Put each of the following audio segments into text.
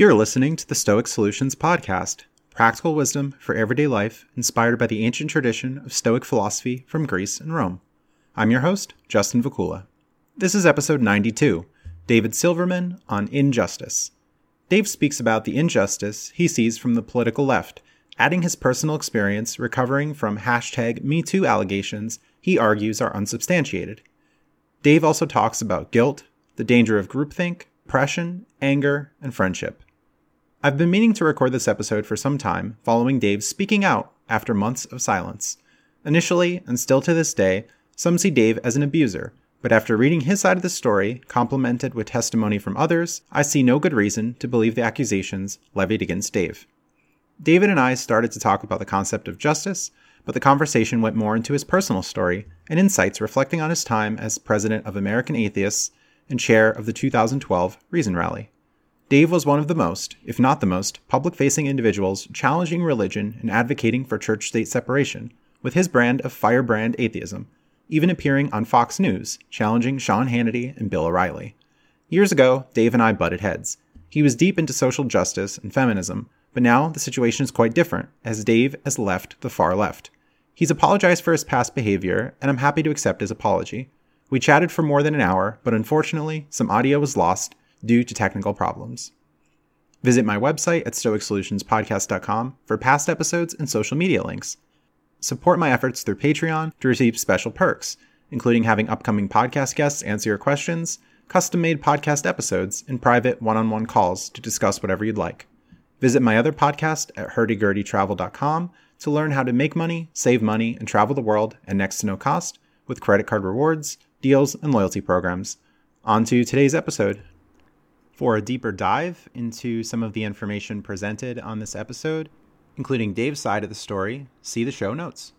You're listening to the Stoic Solutions Podcast, practical wisdom for everyday life inspired by the ancient tradition of Stoic philosophy from Greece and Rome. I'm your host, Justin Vacula. This is episode 92 David Silverman on Injustice. Dave speaks about the injustice he sees from the political left, adding his personal experience recovering from hashtag MeToo allegations he argues are unsubstantiated. Dave also talks about guilt, the danger of groupthink, oppression, anger, and friendship. I've been meaning to record this episode for some time, following Dave's speaking out after months of silence. Initially, and still to this day, some see Dave as an abuser, but after reading his side of the story, complemented with testimony from others, I see no good reason to believe the accusations levied against Dave. David and I started to talk about the concept of justice, but the conversation went more into his personal story and insights reflecting on his time as president of American Atheists and chair of the 2012 Reason Rally. Dave was one of the most, if not the most, public facing individuals challenging religion and advocating for church state separation, with his brand of firebrand atheism, even appearing on Fox News, challenging Sean Hannity and Bill O'Reilly. Years ago, Dave and I butted heads. He was deep into social justice and feminism, but now the situation is quite different, as Dave has left the far left. He's apologized for his past behavior, and I'm happy to accept his apology. We chatted for more than an hour, but unfortunately, some audio was lost due to technical problems. Visit my website at stoicsolutionspodcast.com for past episodes and social media links. Support my efforts through Patreon to receive special perks, including having upcoming podcast guests answer your questions, custom made podcast episodes, and private one on one calls to discuss whatever you'd like. Visit my other podcast at hurdygurdytravel.com to learn how to make money, save money, and travel the world at next to no cost with credit card rewards, deals, and loyalty programs. On to today's episode. For a deeper dive into some of the information presented on this episode, including Dave's side of the story, see the show notes.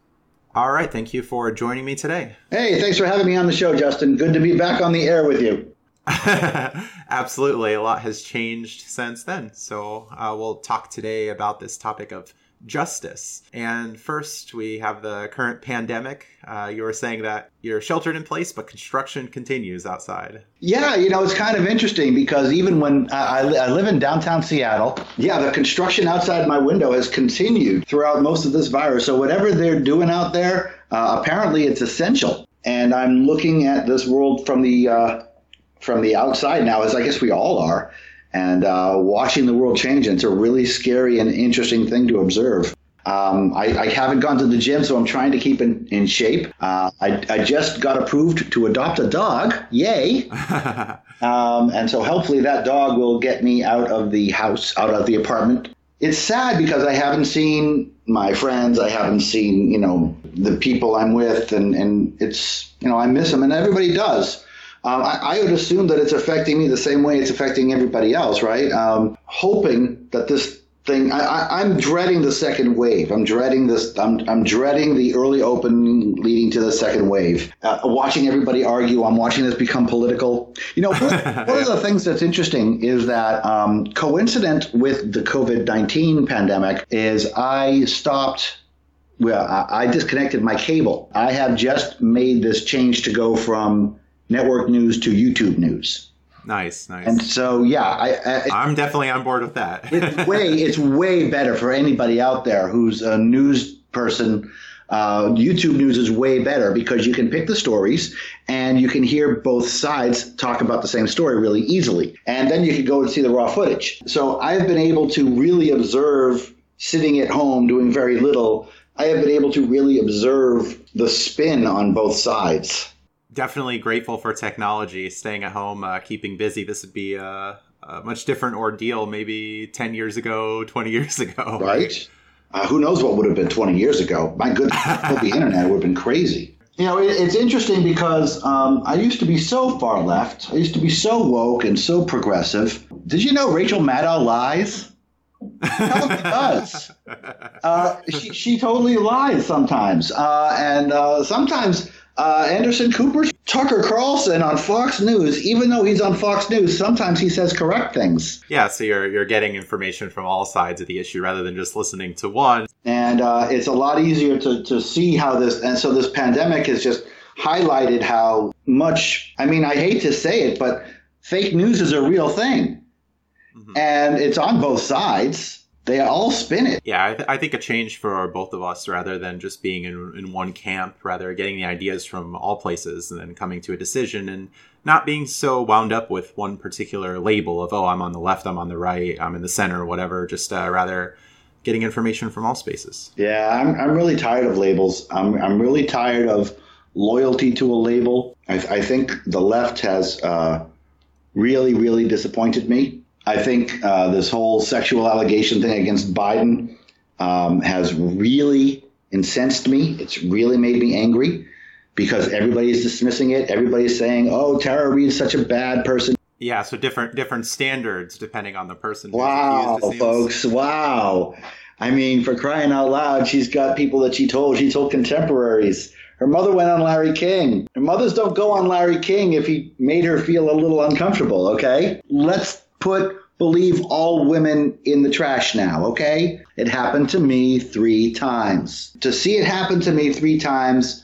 All right, thank you for joining me today. Hey, thanks for having me on the show, Justin. Good to be back on the air with you. Absolutely. A lot has changed since then. So, uh, we'll talk today about this topic of justice. And first, we have the current pandemic. Uh, you were saying that you're sheltered in place, but construction continues outside. Yeah, you know, it's kind of interesting because even when I, I live in downtown Seattle, yeah, the construction outside my window has continued throughout most of this virus. So, whatever they're doing out there, uh, apparently it's essential. And I'm looking at this world from the uh, from the outside now, as I guess we all are and uh, watching the world change. And it's a really scary and interesting thing to observe. Um, I, I, haven't gone to the gym, so I'm trying to keep in, in shape. Uh, I, I, just got approved to adopt a dog. Yay! um, and so hopefully that dog will get me out of the house, out of the apartment. It's sad because I haven't seen my friends. I haven't seen, you know, the people I'm with, and, and it's, you know, I miss them, and everybody does. Um, I, I, would assume that it's affecting me the same way it's affecting everybody else, right? Um, hoping that this thing, I, am dreading the second wave. I'm dreading this. I'm, I'm dreading the early opening leading to the second wave. Uh, watching everybody argue, I'm watching this become political. You know, one, one of the things that's interesting is that um, coincident with the COVID 19 pandemic is I stopped well, I disconnected my cable. I have just made this change to go from network news to YouTube news. Nice, nice. And so, yeah, I, I, am definitely on board with that. it's way, it's way better for anybody out there who's a news person. Uh, YouTube news is way better because you can pick the stories and you can hear both sides talk about the same story really easily. And then you can go and see the raw footage. So I've been able to really observe sitting at home doing very little. I have been able to really observe the spin on both sides definitely grateful for technology. Staying at home, uh, keeping busy. This would be a, a, much different ordeal, maybe ten years ago, twenty years ago. Right. Uh, who knows what would have been twenty years ago? My goodness, the internet would have been crazy. You know, it, it's interesting because um, I used to be so far left. I used to be so woke and so progressive. Did you know Rachel Maddow lies? does. Uh, she, she totally lies sometimes, uh, and uh, sometimes uh, Anderson Cooper, Tucker Carlson on Fox News, even though he's on Fox News, sometimes he says correct things. Yeah, so you're you're getting information from all sides of the issue rather than just listening to one. And uh, it's a lot easier to, to see how this, and so this pandemic has just highlighted how much, I mean, I hate to say it, but fake news is a real thing. mm-hmm. and it's on both sides they all spin it. Yeah, I, th- I, think a change for both of us rather than just being in, in one camp, rather getting the ideas from all places and then coming to a decision and not being so wound up with one particular label of, oh, I'm on the left, I'm on the right, I'm in the center, whatever. Just uh, rather getting information from all spaces. Yeah, I'm, I'm really tired of labels. I'm, I'm really tired of loyalty to a label. I, I think the left has uh, really, really disappointed me I think uh, this whole sexual allegation thing against Biden um, has really incensed me. It's really made me angry because everybody's dismissing it. Everybody's saying, "Oh, Tara Reade's such a bad person." Yeah, so different different standards depending on the person. Wow, folks! Wow. I mean, for crying out loud, she's got people that she told. She told contemporaries. Her mother went on Larry King. Her mothers don't go on Larry King if he made her feel a little uncomfortable, okay? Let's put believe all women in the trash now, okay? It happened to me three times. To see it happen to me three times,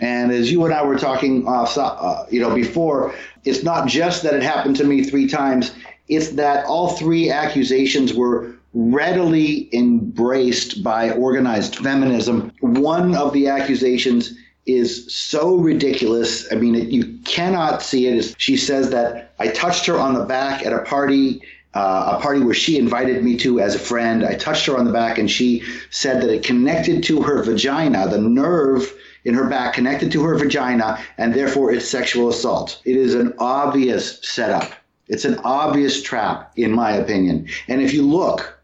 and as you and I were talking off, uh, you know, before, it's not just that it happened to me three times. It's that all three accusations were readily embraced by organized feminism. One of the accusations is so ridiculous. I mean, it, you cannot see it. She says that I touched her on the back at a party uh, a party where she invited me to as a friend. I touched her on the back and she said that it connected to her vagina, the nerve in her back connected to her vagina, and therefore it's sexual assault. It is an obvious setup. It's an obvious trap, in my opinion. And if you look,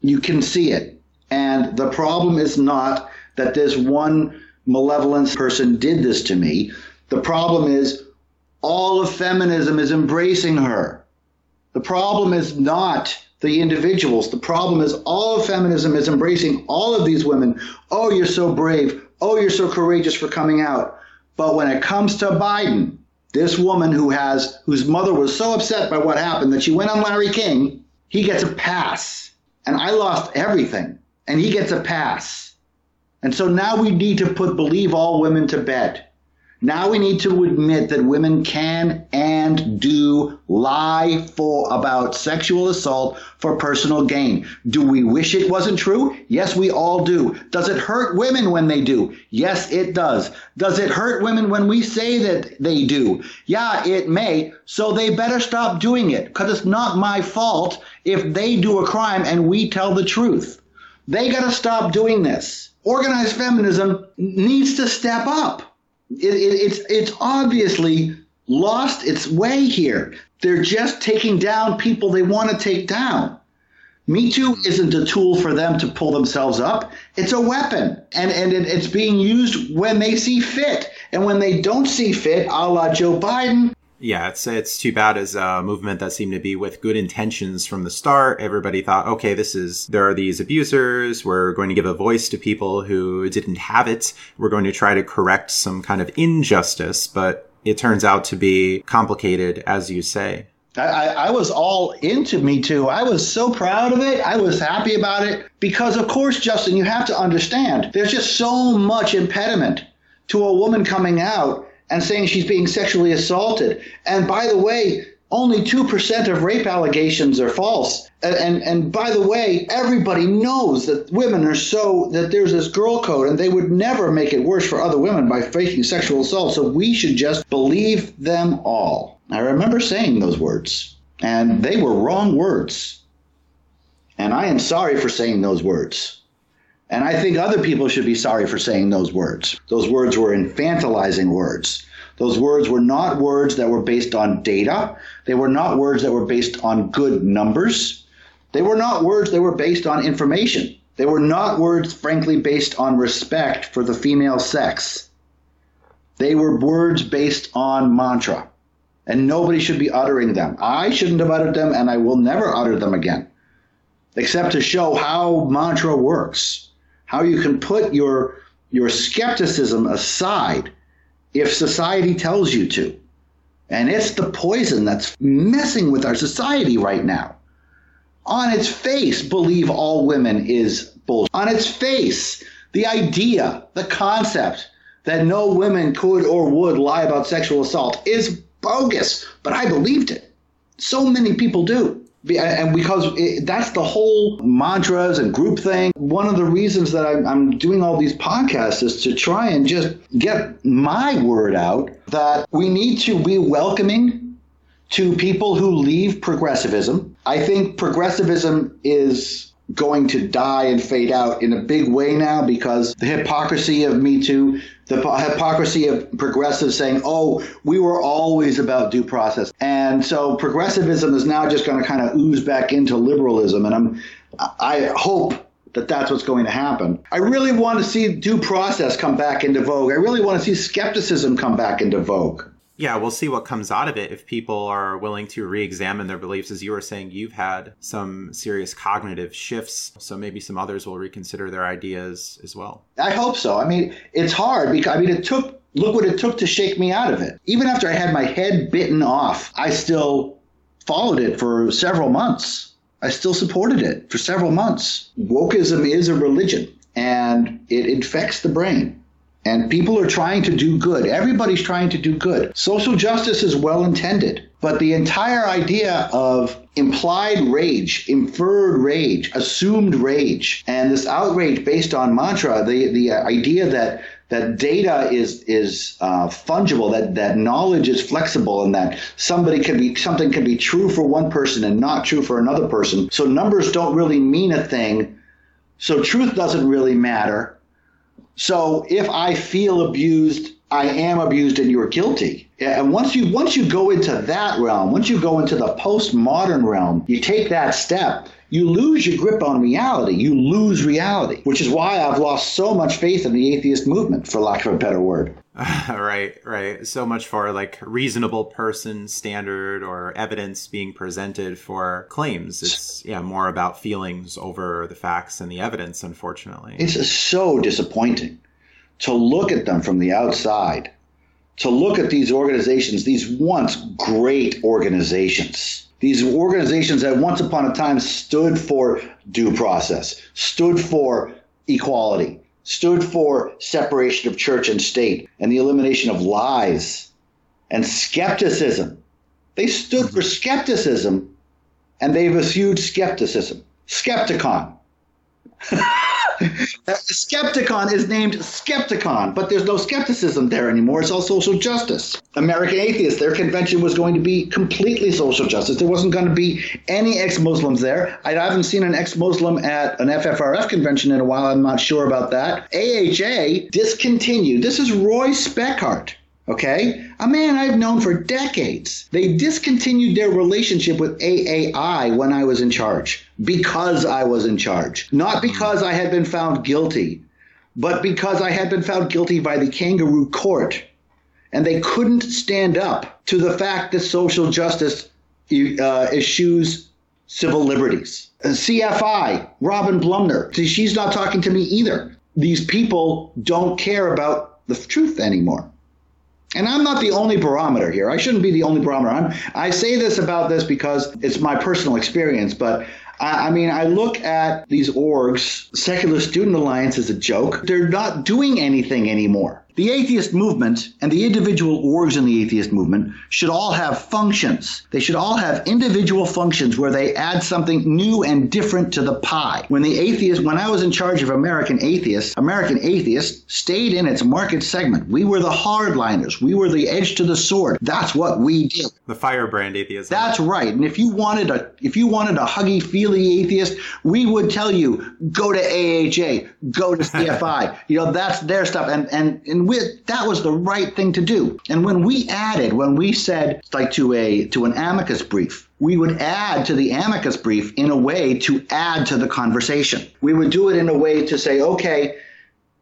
you can see it. And the problem is not that this one malevolent person did this to me. The problem is all of feminism is embracing her. The problem is not the individuals. The problem is all of feminism is embracing all of these women. Oh, you're so brave. Oh, you're so courageous for coming out. But when it comes to Biden, this woman who has whose mother was so upset by what happened that she went on Larry King, he gets a pass. And I lost everything, and he gets a pass. And so now we need to put believe all women to bed. Now we need to admit that women can and do lie for about sexual assault for personal gain. Do we wish it wasn't true? Yes, we all do. Does it hurt women when they do? Yes, it does. Does it hurt women when we say that they do? Yeah, it may. So they better stop doing it because it's not my fault if they do a crime and we tell the truth. They got to stop doing this. Organized feminism needs to step up it, it, it's it's obviously lost its way here. They're just taking down people they want to take down. Me Too mm-hmm. isn't a tool for them to pull themselves up. It's a weapon. And, and it, it's being used when they see fit. And when they don't see fit, a la Joe Biden, yeah, it's it's too bad as a movement that seemed to be with good intentions from the start. Everybody thought, okay, this is there are these abusers. We're going to give a voice to people who didn't have it. We're going to try to correct some kind of injustice, but it turns out to be complicated, as you say. I, I, was all into Me Too. I was so proud of it. I was happy about it because, of course, Justin, you have to understand there's just so much impediment to a woman coming out and saying she's being sexually assaulted. And by the way, only 2% of rape allegations are false. And, and, and by the way, everybody knows that women are so, that there's this girl code and they would never make it worse for other women by faking sexual assault. So we should just believe them all. I remember saying those words, and they were wrong words. And I am sorry for saying those words. And I think other people should be sorry for saying those words. Those words were infantilizing words. Those words were not words that were based on data. They were not words that were based on good numbers. They were not words that were based on information. They were not words, frankly, based on respect for the female sex. They were words based on mantra. And nobody should be uttering them. I shouldn't have uttered them, and I will never utter them again, except to show how mantra works how you can put your your skepticism aside if society tells you to. And it's the poison that's messing with our society right now. On its face, believe all women is bullshit. On its face, the idea, the concept that no women could or would lie about sexual assault is bogus, but I believed it. So many people do. And because it, that's the whole mantras and group thing. One of the reasons that I'm, I'm doing all these podcasts is to try and just get my word out that we need to be welcoming to people who leave progressivism. I think progressivism is going to die and fade out in a big way now because the hypocrisy of Me Too, the hypocrisy of progressives saying, oh, we were always about due process. And so progressivism is now just going to kind of ooze back into liberalism. And I'm, I hope that that's what's going to happen. I really want to see due process come back into vogue. I really want to see skepticism come back into vogue yeah, we'll see what comes out of it if people are willing to re examine their beliefs. As you were saying, you've had some serious cognitive shifts, so maybe some others will reconsider their ideas as well. I hope so. I mean, it's hard because, I mean, it took, look what it took to shake me out of it. Even after I had my head bitten off, I still followed it for several months. I still supported it for several months. Wokeism is a religion and it infects the brain. And people are trying to do good. Everybody's trying to do good. Social justice is well intended. But the entire idea of implied rage, inferred rage, assumed rage, and this outrage based on mantra, the, the idea that that data is is uh, fungible, that that knowledge is flexible, and that somebody can be something can be true for one person and not true for another person. So numbers don't really mean a thing. So truth doesn't really matter. So if I feel abused, I am abused and you're guilty. And once you once you go into that realm, once you go into the postmodern realm, you take that step, you lose your grip on reality. You lose reality, which is why I've lost so much faith in the atheist movement, for lack of a better word. right, right. So much for like reasonable person standard or evidence being presented for claims. It's yeah, more about feelings over the facts and the evidence, unfortunately. It's so disappointing to look at them from the outside, to look at these organizations, these once great organizations. These organizations that once upon a time stood for due process, stood for equality, stood for separation of church and state and the elimination of lies and skepticism. They stood mm-hmm. for skepticism and they've eschewed skepticism. Skepticon. Skepticon is named Skepticon, but there's no skepticism there anymore. It's all social justice. American Atheists, their convention was going to be completely social justice. There wasn't going to be any ex Muslims there. I haven't seen an ex Muslim at an FFRF convention in a while. I'm not sure about that. AHA discontinued. This is Roy Speckhardt okay? A man I've known for decades. They discontinued their relationship with AAI when I was in charge because I was in charge, not because I had been found guilty, but because I had been found guilty by the kangaroo court. And they couldn't stand up to the fact that social justice uh, eschews civil liberties. Uh, CFI, Robyn Blumner, she's not talking to me either. These people don't care about the truth anymore. And I'm not the only barometer here. I shouldn't be the only barometer. I'm, I say this about this because it's my personal experience, but I, I mean, I look at these orgs. Secular Student Alliance is a joke. They're not doing anything anymore. The atheist movement and the individual orgs in the atheist movement should all have functions. They should all have individual functions where they add something new and different to the pie. When the atheist, when I was in charge of American Atheists, American Atheists stayed in its market segment. We were the hardliners. We were the edge to the sword. That's what we did. The firebrand atheist. That's right. And if you wanted a, if you wanted a huggy feely atheist, we would tell you go to AHA, go to CFI. you know that's their stuff. And and and that was the right thing to do. And when we added, when we said like to a to an amicus brief, we would add to the amicus brief in a way to add to the conversation. We would do it in a way to say, okay,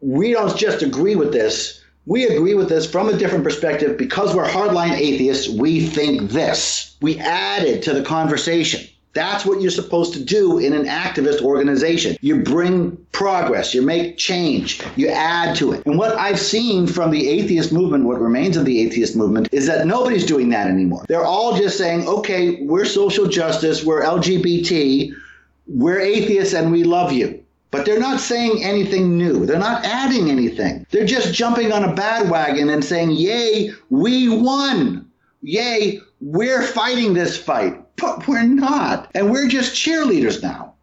we don't just agree with this. We agree with this from a different perspective because we're hardline atheists. We think this. We added to the conversation. That's what you're supposed to do in an activist organization. You bring progress, you make change, you add to it. And what I've seen from the atheist movement, what remains of the atheist movement, is that nobody's doing that anymore. They're all just saying, okay, we're social justice, we're LGBT, we're atheists, and we love you. But they're not saying anything new. They're not adding anything. They're just jumping on a bandwagon and saying, Yay, we won. Yay, we're fighting this fight. But we're not. And we're just cheerleaders now.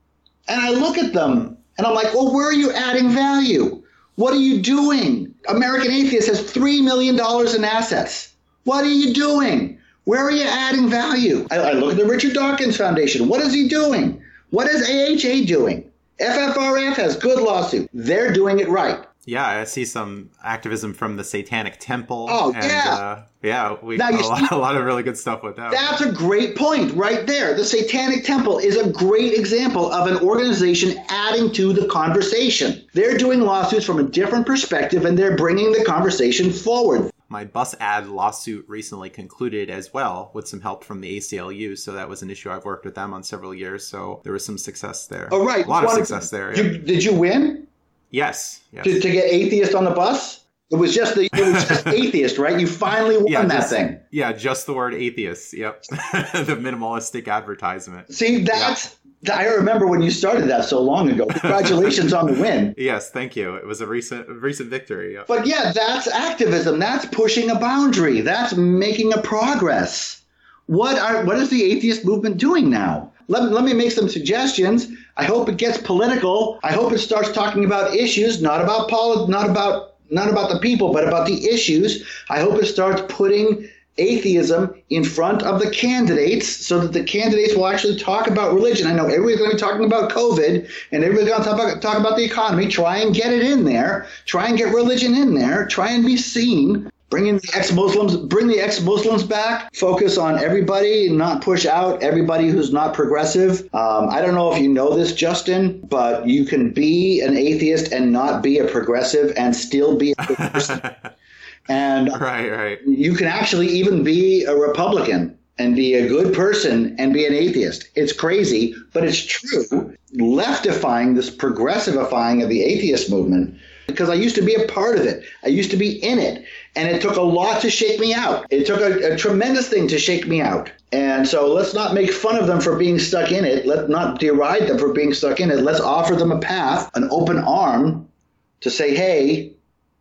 And I look at them and I'm like, well, where are you adding value? What are you doing? American Atheist has $3 million in assets. What are you doing? Where are you adding value? I, I look at the Richard Dawkins Foundation. What is he doing? What is AHA doing? FFRF has good lawsuit. They're doing it right. Yeah, I see some activism from the Satanic Temple. Oh, and, yeah. Uh, yeah, we now, a, lot, a lot of really good stuff with that. That's a great point right there. The Satanic Temple is a great example of an organization adding to the conversation. They're doing lawsuits from a different perspective and they're bringing the conversation forward my bus ad lawsuit recently concluded as well with some help from the ACLU. So that was an issue I've worked with them on several years. So there was some success there. Oh, right. A lot of success there. You, Did you win? Yes. yes. To, to, get atheist on the bus? It was just the it was just atheist, right? You finally won yeah, that just, thing. Yeah, just the word atheist. Yep. the minimalistic advertisement. See, that's yep. I remember when you started that so long ago. Congratulations on the win. Yes, thank you. It was a recent recent victory. Yep. But yeah, that's activism. That's pushing a boundary. That's making a progress. What are what is the atheist movement doing now? Let, let me make some suggestions. I hope it gets political. I hope it starts talking about issues, not about poli- not about not about the people, but about the issues. I hope it starts putting atheism in front of the candidates so that the candidates will actually talk about religion. I know everybody's going to be talking about COVID and everybody's going to talk about, talk about the economy. Try and get it in there. Try and get religion in there. Try and be seen. Bring in the ex-Muslims, bring the ex-Muslims back. Focus on everybody, and not push out everybody who's not progressive. Um, I don't know if you know this, Justin, but you can be an atheist and not be a progressive and still be a good person. and right, right. You can actually even be a Republican and be a good person and be an atheist. It's crazy, but it's true. Leftifying, this progressivifying of the atheist movement, because I used to be a part of it. I used to be in it. And it took a lot to shake me out. It took a, a, tremendous thing to shake me out. And so let's not make fun of them for being stuck in it. Let's not deride them for being stuck in it. Let's offer them a path, an open arm to say, hey,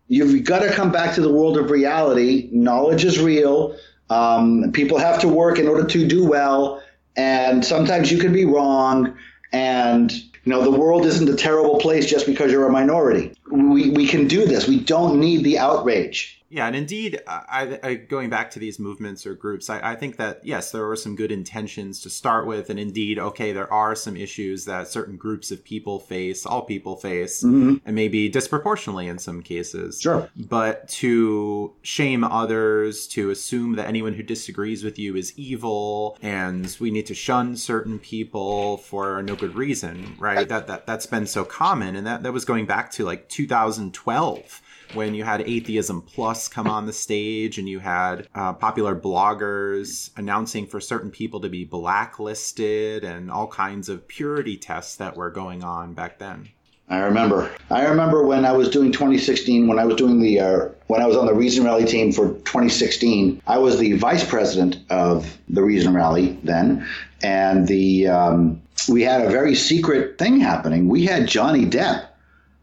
you've got to come back to the world of reality. Knowledge is real. Um, people have to work in order to do well. And sometimes you can be wrong. And you know, the world isn't a terrible place just because you're a minority. We, we can do this. We don't need the outrage. Yeah, and indeed, I, I, going back to these movements or groups, I, I, think that yes, there were some good intentions to start with, and indeed, okay, there are some issues that certain groups of people face, all people face, mm-hmm. and maybe disproportionately in some cases. Sure. But to shame others, to assume that anyone who disagrees with you is evil, and we need to shun certain people for no good reason, right? I, that that that's been so common, and that that was going back to like 2012 when you had Atheism Plus come on the stage and you had uh, popular bloggers announcing for certain people to be blacklisted and all kinds of purity tests that were going on back then. I remember. I remember when I was doing 2016, when I was doing the, uh, when I was on the Reason Rally team for 2016, I was the vice president of the Reason Rally then, and the um, we had a very secret thing happening. We had Johnny Depp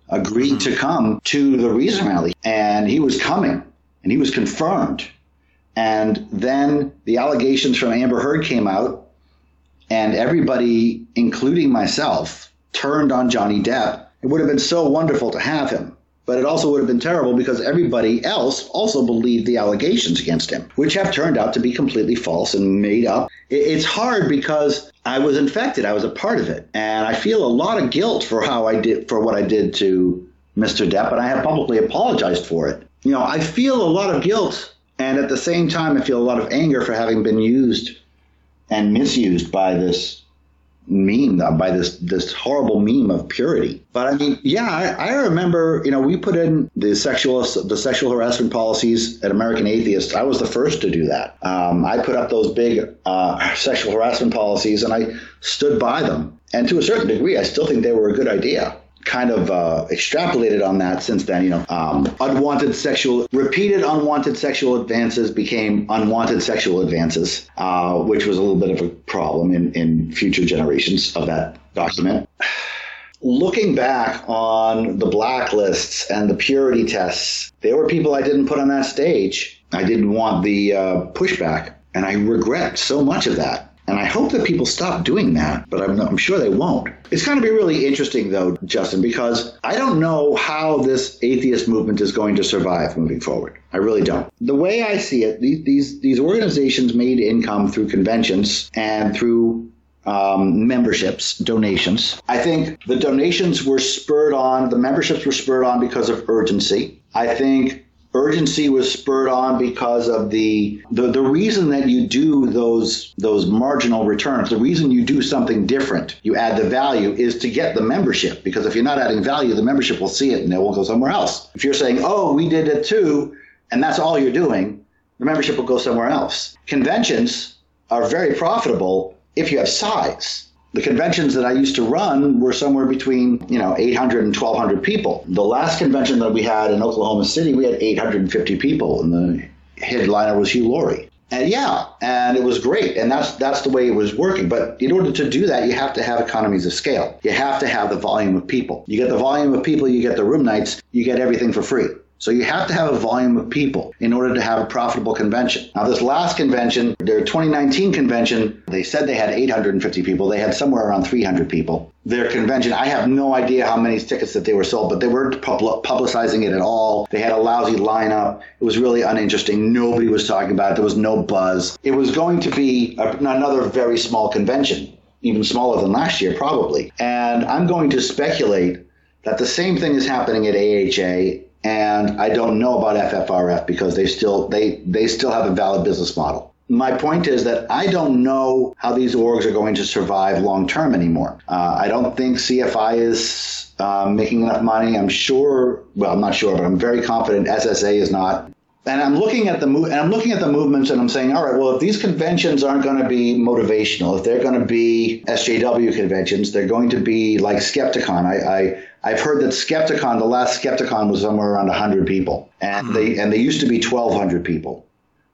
agreed to come to the Reason Rally, and he was coming, and he was confirmed. And then the allegations from Amber Heard came out, and everybody, including myself, turned on Johnny Depp. It would have been so wonderful to have him. But it also would have been terrible because everybody else also believed the allegations against him, which have turned out to be completely false and made up. It's hard because I was infected. I was a part of it. And I feel a lot of guilt for how I did, for what I did to Mr. Depp, and I have publicly apologized for it. You know, I feel a lot of guilt. And at the same time, I feel a lot of anger for having been used and misused by this meme uh, by this this horrible meme of purity. But I mean, yeah, I, I, remember, you know, we put in the sexual the sexual harassment policies at American Atheist. I was the first to do that. Um, I put up those big uh, sexual harassment policies, and I stood by them. And to a certain degree, I still think they were a good idea kind of uh, extrapolated on that since then. You know, um, unwanted sexual, repeated unwanted sexual advances became unwanted sexual advances, uh, which was a little bit of a problem in, in future generations of that document. Looking back on the blacklists and the purity tests, there were people I didn't put on that stage. I didn't want the uh, pushback, and I regret so much of that. And I hope that people stop doing that, but I'm, I'm sure they won't. It's going to be really interesting, though, Justin, because I don't know how this atheist movement is going to survive moving forward. I really don't. The way I see it, these, these, these organizations made income through conventions and through um, memberships, donations. I think the donations were spurred on, the memberships were spurred on because of urgency. I think urgency was spurred on because of the, the the reason that you do those those marginal returns the reason you do something different you add the value is to get the membership. Because if you're not adding value the membership will see it and it will go somewhere else. If you're saying oh we did it too and that's all you're doing the membership will go somewhere else. Conventions are very profitable if you have size. The conventions that I used to run were somewhere between, you know, 800 and 1200 people. The last convention that we had in Oklahoma City, we had 850 people, and the headliner was Hugh Laurie. And yeah, and it was great, and that's that's the way it was working. But in order to do that, you have to have economies of scale. You have to have the volume of people. You get the volume of people, you get the room nights, you get everything for free. So you have to have a volume of people in order to have a profitable convention. Now, this last convention, their 2019 convention, they said they had 850 people. They had somewhere around 300 people. Their convention, I have no idea how many tickets that they were sold, but they weren't publicizing it at all. They had a lousy lineup. It was really uninteresting. Nobody was talking about it. There was no buzz. It was going to be a, another very small convention, even smaller than last year, probably. And I'm going to speculate that the same thing is happening at AHA and I don't know about FFRF because they still they they still have a valid business model. My point is that I don't know how these orgs are going to survive long term anymore. Uh, I don't think CFI is uh, making enough money. I'm sure. Well, I'm not sure, but I'm very confident SSA is not. And I'm looking at the and I'm looking at the movements, and I'm saying, all right, well, if these conventions aren't going to be motivational, if they're going to be SJW conventions, they're going to be like Skepticon. I, I I've heard that Skepticon, the last Skepticon was somewhere around 100 people, and mm-hmm. they and they used to be 1,200 people.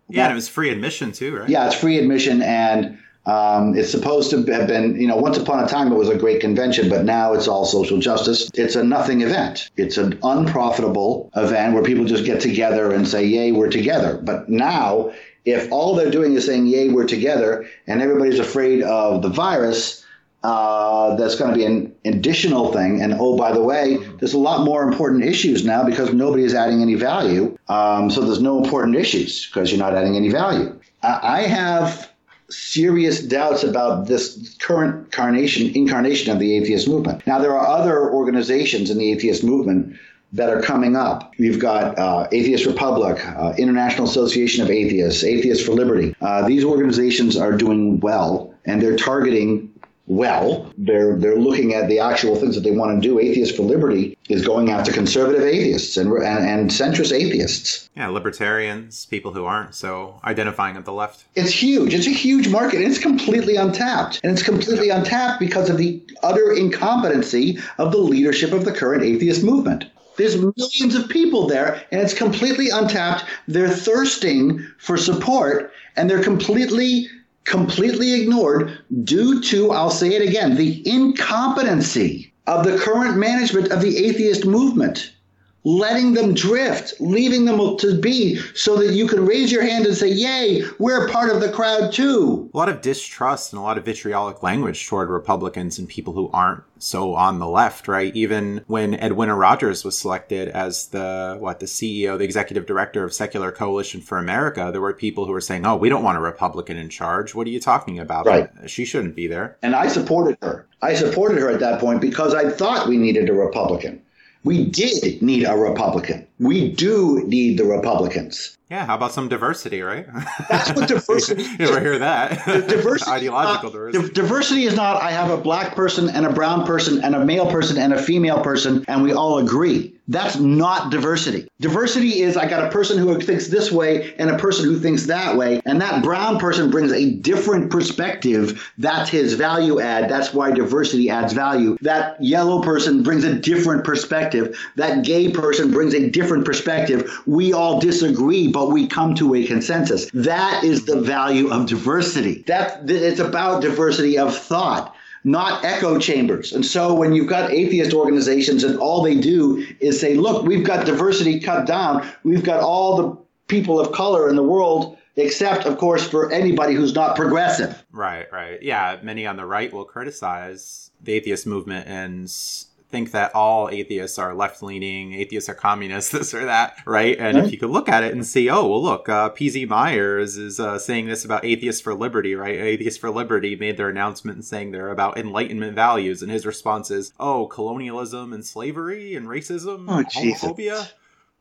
Yeah, and it was free admission too, right? Yeah, it's free admission, and um, it's supposed to have been, you know, once upon a time it was a great convention, but now it's all social justice. It's a nothing event. It's an unprofitable event where people just get together and say, "Yay, we're together." But now, if all they're doing is saying, "Yay, we're together," and everybody's afraid of the virus uh, that's going to be an additional thing. And oh, by the way, there's a lot more important issues now because nobody is adding any value. Um, so there's no important issues because you're not adding any value. I, I have serious doubts about this current incarnation, incarnation of the atheist movement. Now, there are other organizations in the atheist movement that are coming up. We've got uh, Atheist Republic, uh, International Association of Atheists, Atheists for Liberty. Uh, these organizations are doing well, and they're targeting well. They're they're looking at the actual things that they want to do. Atheists for Liberty is going after conservative atheists and, and, and centrist atheists. Yeah, libertarians, people who aren't so identifying at the left. It's huge. It's a huge market, and it's completely untapped. And it's completely yep. untapped because of the utter incompetency of the leadership of the current atheist movement. There's millions of people there, and it's completely untapped. They're thirsting for support, and they're completely completely ignored due to, I'll say it again, the incompetency of the current management of the atheist movement letting them drift, leaving them to be so that you can raise your hand and say, Yay, we're part of the crowd too. A lot of distrust and a lot of vitriolic language toward Republicans and people who aren't so on the left, right? Even when Edwina Rogers was selected as the, what, the CEO, the executive director of Secular Coalition for America, there were people who were saying, Oh, we don't want a Republican in charge. What are you talking about? Right. She shouldn't be there. And I supported her. I supported her at that point because I thought we needed a Republican. We did need a Republican. We do need the Republicans. Yeah, how about some diversity, right? That's what diversity you ever hear that? diversity Ideological not, diversity. Diversity is not I have a black person and a brown person and a male person and a female person and we all agree. That's not diversity. Diversity is I got a person who thinks this way and a person who thinks that way, and that brown person brings a different perspective. That's his value add. That's why diversity adds value. That yellow person brings a different perspective. That gay person brings a different perspective. We all disagree, but we come to a consensus. That is the value of diversity. That it's about diversity of thought not echo chambers. And so when you've got atheist organizations and all they do is say, look, we've got diversity cut down, we've got all the people of color in the world except, of course, for anybody who's not progressive. Right, right. Yeah, many on the right will criticize the atheist movement and think that all atheists are left leaning, atheists are communists, this or that, right? And if you could look at it and see, oh, well, look, uh, PZ Myers is uh, saying this about Atheists for Liberty, right? Atheists for Liberty made their announcement and saying they're about Enlightenment values, and his response is, oh, colonialism and slavery and racism, Oh, homophobia.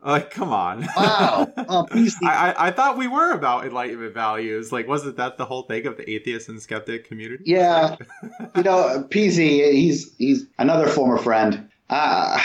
Like, come on. Wow. Oh. I, I, I thought we were about enlightenment values. Like, wasn't that the whole thing of the atheist and skeptic community? Yeah. you know, PZ, he's he's another former friend. Uh,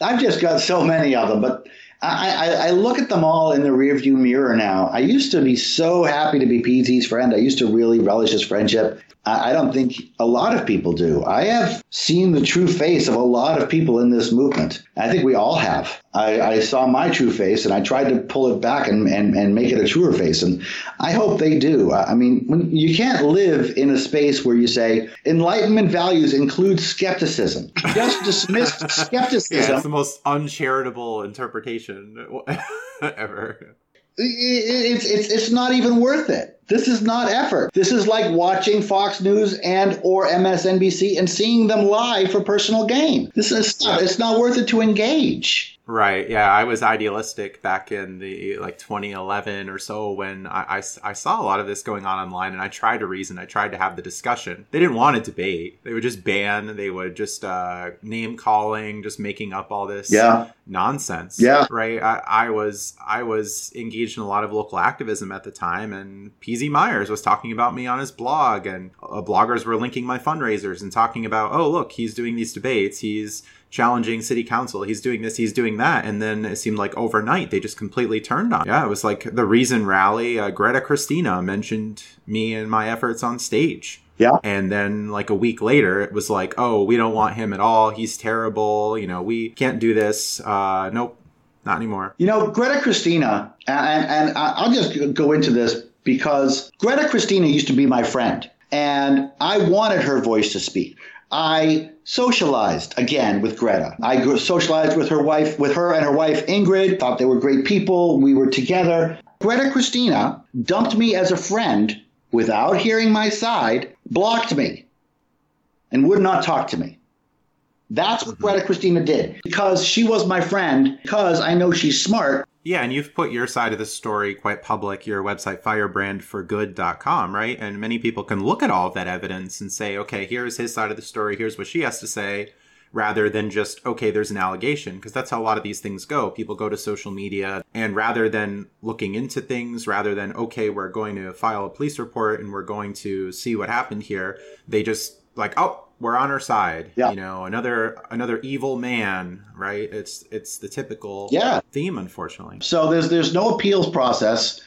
I've just got so many of them, but I, I, I look at them all in the rearview mirror now. I used to be so happy to be PZ's friend. I used to really relish his friendship. I, don't think a lot of people do. I have seen the true face of a lot of people in this movement. I think we all have. I, I saw my true face and I tried to pull it back and, and, and make it a truer face. And I hope they do. I mean, when, you can't live in a space where you say Enlightenment values include skepticism. Just dismiss skepticism. Yeah, it's the most uncharitable interpretation ever. It's, it's, it's not even worth it. This is not effort. This is like watching Fox News and or MSNBC and seeing them lie for personal gain. This is it's not worth it to engage. Right. Yeah. I was idealistic back in the like 2011 or so when I, I, I, saw a lot of this going on online and I tried to reason. I tried to have the discussion. They didn't want to debate. They would just ban. They would just uh, name calling, just making up all this yeah. nonsense. Yeah. Right. I, I was I was engaged in a lot of local activism at the time and PZ Myers was talking about me on his blog and uh, bloggers were linking my fundraisers and talking about, oh, look, he's doing these debates. He's challenging city council. He's doing this, he's doing that. And then it seemed like overnight they just completely turned on. Yeah, it was like the Reason rally. Uh, Greta Christina mentioned me and my efforts on stage. Yeah. And then like a week later, it was like, oh, we don't want him at all. He's terrible. You know, we can't do this. Uh, nope, not anymore. You know, Greta Christina, and, and I'll just go into this because Greta Christina used to be my friend, and I wanted her voice to speak. I socialized again with Greta. I socialized with her wife, with her and her wife Ingrid. Thought they were great people. We were together. Greta Christina dumped me as a friend without hearing my side, blocked me, and would not talk to me. That's what mm-hmm. Greta Christina did because she was my friend, because I know she's smart. Yeah, and you've put your side of the story quite public, your website firebrandforgood.com, right? And many people can look at all of that evidence and say, okay, here's his side of the story, here's what she has to say, rather than just, okay, there's an allegation, because that's how a lot of these things go. People go to social media, and rather than looking into things, rather than, okay, we're going to file a police report and we're going to see what happened here, they just like, oh, we're on her side. Yeah. You know, another another evil man, right? It's it's the typical yeah. theme, unfortunately. So there's there's no appeals process.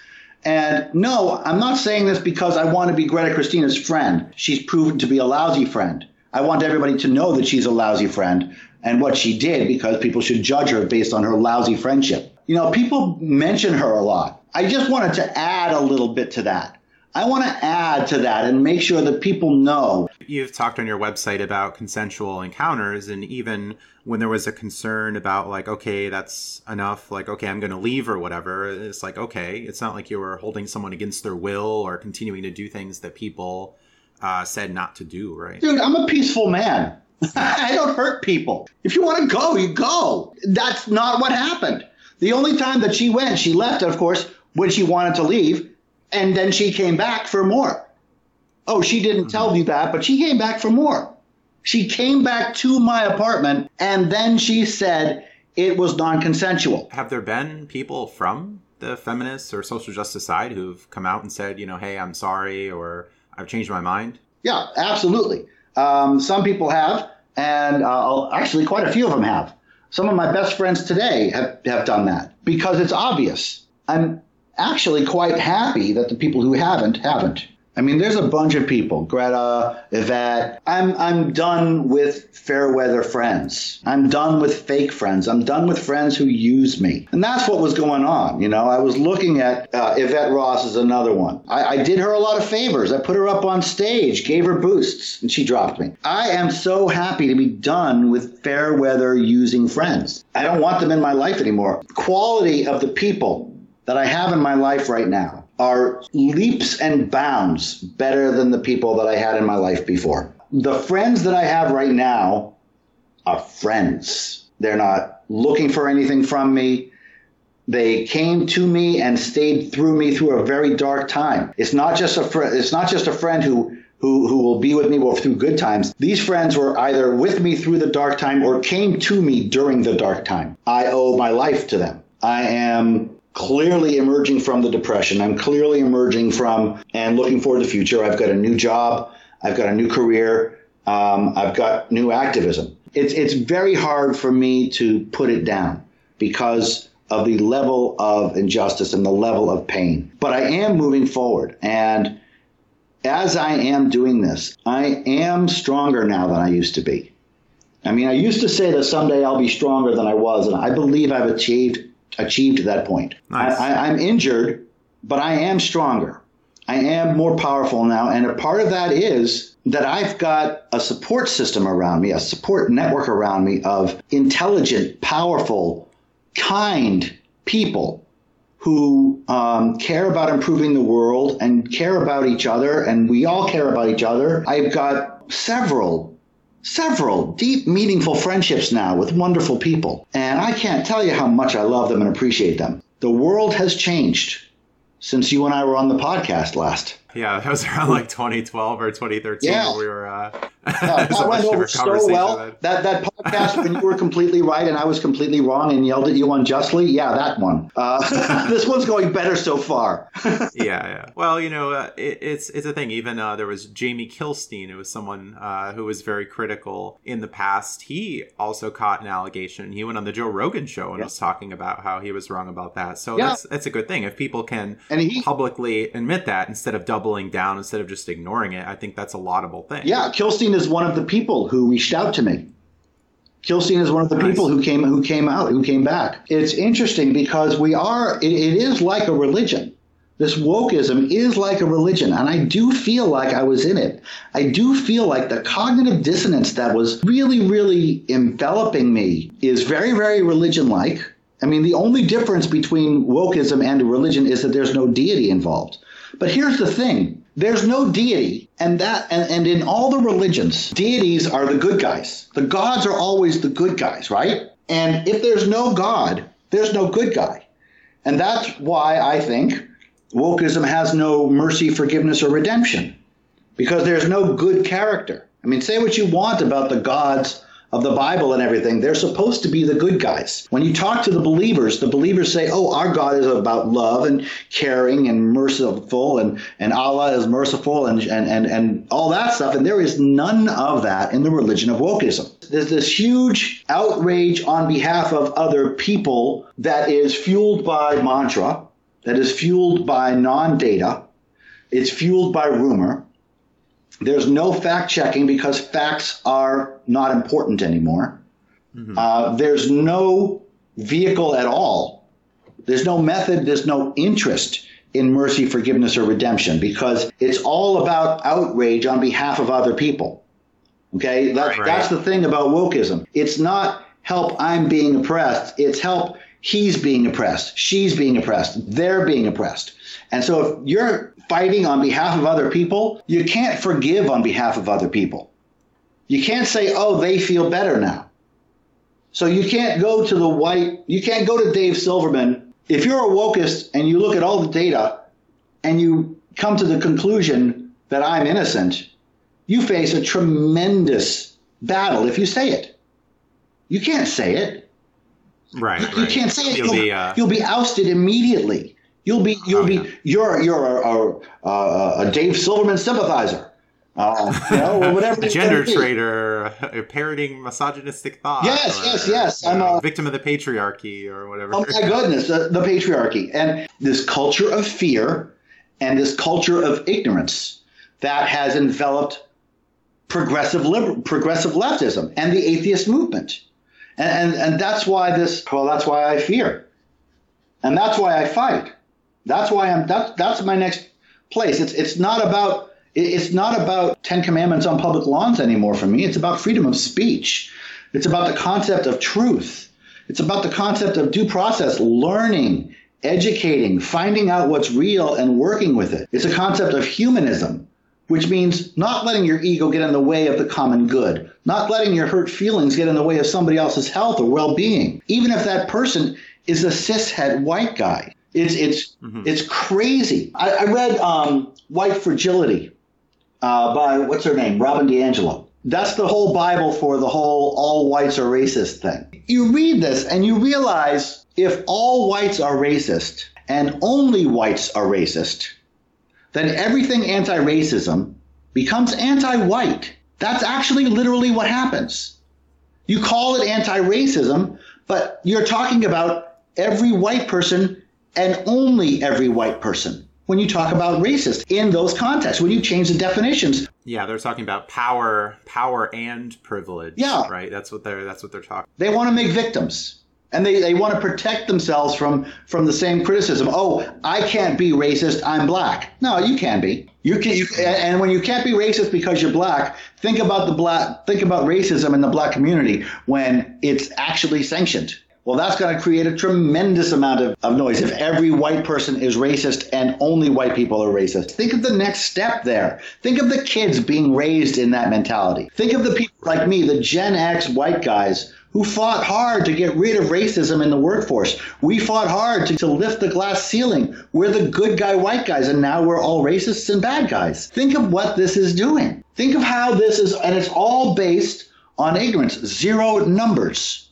And no, I'm not saying this because I want to be Greta Christina's friend. She's proven to be a lousy friend. I want everybody to know that she's a lousy friend and what she did because people should judge her based on her lousy friendship. You know, people mention her a lot. I just wanted to add a little bit to that. I want to add to that and make sure that people know. You've talked on your website about consensual encounters, and even when there was a concern about, like, okay, that's enough, like, okay, I'm going to leave or whatever, it's like, okay, it's not like you were holding someone against their will or continuing to do things that people uh, said not to do, right? Dude, I'm a peaceful man. I don't hurt people. If you want to go, you go. That's not what happened. The only time that she went, she left, of course, when she wanted to leave and then she came back for more. Oh, she didn't mm-hmm. tell you that, but she came back for more. She came back to my apartment and then she said it was non consensual. Have there been people from the feminists or social justice side who've come out and said, you know, hey, I'm sorry or I've changed my mind? Yeah, absolutely. Um, some people have, and uh, actually, quite a few of them have. Some of my best friends today have, have done that because it's obvious. I'm actually quite happy that the people who haven't haven't. I mean, there's a bunch of people, Greta, Yvette. I'm, I'm done with fair weather friends. I'm done with fake friends. I'm done with friends who use me. And that's what was going on. You know, I was looking at uh, Yvette Ross as another one. I, I did her a lot of favors. I put her up on stage, gave her boosts, and she dropped me. I am so happy to be done with fair weather using friends. I don't want them in my life anymore. Quality of the people that I have in my life right now are leaps and bounds better than the people that I had in my life before. The friends that I have right now are friends. They're not looking for anything from me. They came to me and stayed through me through a very dark time. It's not just a friend. it's not just a friend who who, who will be with me through good times. These friends were either with me through the dark time or came to me during the dark time. I owe my life to them. I am clearly emerging from the depression. I'm clearly emerging from and looking forward to the future. I've got a new job. I've got a new career. Um, I've got new activism. It's, it's very hard for me to put it down because of the level of injustice and the level of pain. But I am moving forward. And as I am doing this, I am stronger now than I used to be. I mean, I used to say that someday I'll be stronger than I was, and I believe I've achieved achieved that point. Nice. I, I'm injured, but I am stronger. I am more powerful now, and a part of that is that I've got a support system around me, a support network around me of intelligent, powerful, kind people who um, care about improving the world and care about each other, and we all care about each other. I've got several, several deep, meaningful friendships now with wonderful people, and I can't tell you how much I love them and appreciate them. The world has changed since you and I were on the podcast last. Yeah, that was around like 2012 or 2013 yeah. we were. Uh, uh, that went over so well. That that podcast when you were completely right and I was completely wrong and yelled at you unjustly. Yeah, that one. Uh, this one's going better so far. yeah, yeah. Well, you know, uh, it, it's it's a thing. Even uh, there was Jamie Kilstein, who was someone uh, who was very critical in the past. He also caught an allegation. He went on the Joe Rogan show and yeah. was talking about how he was wrong about that. So yeah. that's that's a good thing if people can and he, publicly admit that instead of doubling down, instead of just ignoring it. I think that's a laudable thing. Yeah, Kilstein is one of the people who reached out to me. Kilstein is one of the nice. people who came who came out, who came back. It's interesting because we are. it, it is like a religion. This wokeism is like a religion, and I do feel like I was in it. I do feel like the cognitive dissonance that was really, really enveloping me is very, very religion like. I mean, the only difference between wokeism and a religion is that there's no deity involved. But here's the thing there's no deity, and that and, and in all the religions, deities are the good guys. The gods are always the good guys, right? And if there's no God, there's no good guy. And that's why I think wokeism has no mercy, forgiveness, or redemption. Because there's no good character. I mean, say what you want about the gods of the Bible and everything, they're supposed to be the good guys. When you talk to the believers, the believers say, oh, our God is about love and caring and merciful and, and Allah is merciful and, and, and, and all that stuff. And there is none of that in the religion of wokeism. There's this huge outrage on behalf of other people that is fueled by mantra, that is fueled by non-data. It's fueled by rumor. There's no fact checking because facts are not important anymore. Mm-hmm. Uh, there's no vehicle at all. There's no method. There's no interest in mercy, forgiveness, or redemption because it's all about outrage on behalf of other people. Okay, that, right. that's the thing about wokeism. It's not help I'm being oppressed. It's help he's being oppressed, she's being oppressed, they're being oppressed. And so if you're fighting on behalf of other people, you can't forgive on behalf of other people. You can't say, oh, they feel better now. So you can't go to the white, you can't go to Dave Silverman. If you're a wokist and you look at all the data and you come to the conclusion that I'm innocent, you face a tremendous battle if you say it. You can't say it. Right. You, right. can't say it. You'll, you'll be, uh... you'll be ousted immediately. You'll be you'll oh, be yeah. you're you're a, a, a, Dave Silverman sympathizer. Uh, you know, whatever. a gender traitor, parroting misogynistic thought. Yes, or, yes, yes. I'm a victim of the patriarchy or whatever. Oh my goodness, the, the patriarchy and this culture of fear and this culture of ignorance that has enveloped progressive liber- progressive leftism and the atheist movement. And, and, and that's why this, well, that's why I fear. And that's why I fight. That's why I'm that's that's my next place. It's it's not about it's not about Ten Commandments on public lawns anymore for me. It's about freedom of speech. It's about the concept of truth. It's about the concept of due process, learning educating, finding out what's real, and working with it. It's a concept of humanism, which means not letting your ego get in the way of the common good, not letting your hurt feelings get in the way of somebody else's health or well being, even if that person is a cishet white guy. It's, it's, mm-hmm. it's crazy. I, I read um, White Fragility uh, by, what's her name? Robin DiAngelo. That's the whole Bible for the whole all whites are racist thing. You read this and you realize if all whites are racist and only whites are racist, then everything anti racism becomes anti white. That's actually literally what happens. You call it anti racism, but you're talking about every white person and only every white person when you talk about racist in those contexts, when you change the definitions. Yeah, they're talking about power, power and privilege. Yeah. Right. That's what they're that's what they're talking. They want to make victims and they, they want to protect themselves from from the same criticism. Oh, I can't be racist. I'm black. No, you can be. You can. You, and when you can't be racist because you're black, think about the black. Think about racism in the black community when it's actually sanctioned. Well, that's going to create a tremendous amount of, of noise if every white person is racist and only white people are racist. Think of the next step there. Think of the kids being raised in that mentality. Think of the people like me, the Gen X white guys who fought hard to get rid of racism in the workforce. We fought hard to, to lift the glass ceiling. We're the good guy white guys, and now we're all racists and bad guys. Think of what this is doing. Think of how this is, and it's all based on ignorance, zero numbers.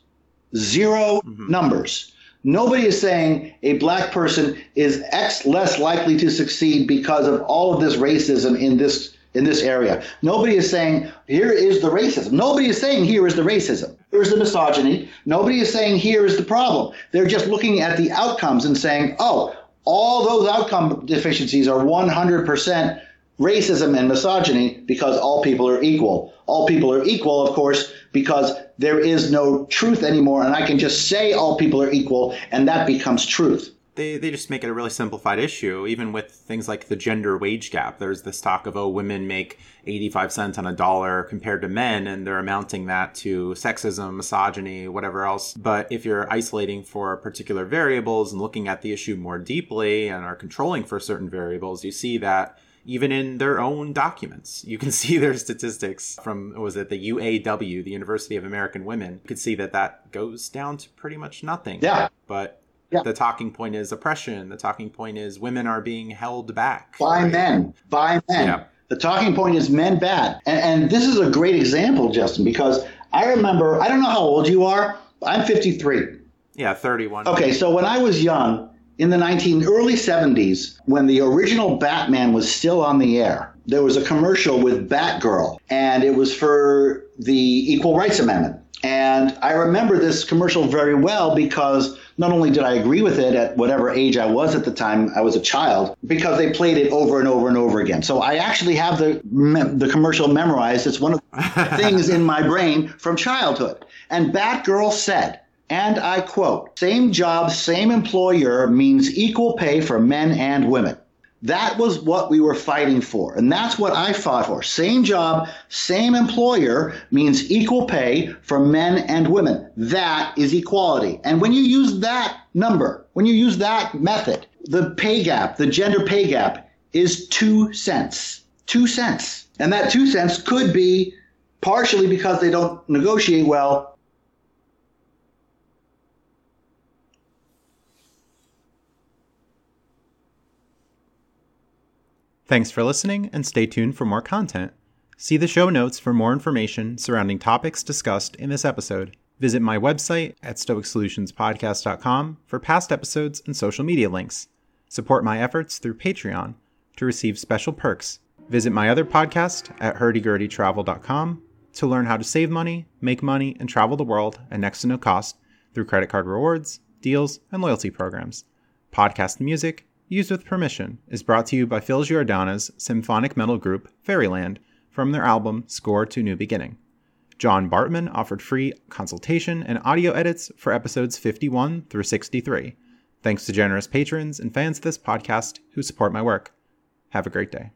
0 mm-hmm. numbers. Nobody is saying a black person is X less likely to succeed because of all of this racism in this in this area. Nobody is saying here is the racism. Nobody is saying here is the racism. Here's the misogyny. Nobody is saying here is the problem. They're just looking at the outcomes and saying, oh, all those outcome deficiencies are 100% racism and misogyny because all people are equal. All people are equal, of course, because there is no truth anymore, and I can just say all people are equal, and that becomes truth they they just make it a really simplified issue. Even with things like the gender wage gap, there's this talk of oh, women make 85 cents on a dollar compared to men, and they're amounting that to sexism, misogyny, whatever else. But if you're isolating for particular variables and looking at the issue more deeply and are controlling for certain variables, you see that even in their own documents. You can see their statistics from, was it the UAW, the University of American Women? You could see that that goes down to pretty much nothing. Yeah. But yeah. The talking point is oppression. The talking point is women are being held back by right? men. By men. Yeah. The talking point is men bad. And, and this is a great example, Justin, because I remember, I don't know how old you are. I'm 53. Yeah, 31. Okay, so when I was young, in the 19 early 70s, when the original Batman was still on the air, there was a commercial with Batgirl, and it was for the Equal Rights Amendment. And I remember this commercial very well because not only did I agree with it at whatever age I was at the time, I was a child, because they played it over and over and over again. So I actually have the the commercial memorized. It's one of the things in my brain from childhood. And Batgirl said, and I quote, same job, same employer means equal pay for men and women. That was what we were fighting for. And that's what I fought for. Same job, same employer means equal pay for men and women. That is equality. And when you use that number, when you use that method, the pay gap, the gender pay gap is two cents. Two cents. And that two cents could be partially because they don't negotiate well Thanks for listening and stay tuned for more content. See the show notes for more information surrounding topics discussed in this episode. Visit my website at stoicsolutionspodcast.com for past episodes and social media links. Support my efforts through Patreon to receive special perks. Visit my other podcast at hurdygurdytravel.com to learn how to save money, make money, and travel the world at next to no cost through credit card rewards, deals, and loyalty programs. Podcast music used with permission, is brought to you by Phil Giordana's symphonic metal group Fairyland from their album Score to New Beginning. John Bartman offered free consultation and audio edits for episodes 51 through 63. Thanks to generous patrons and fans of this podcast who support my work. Have a great day.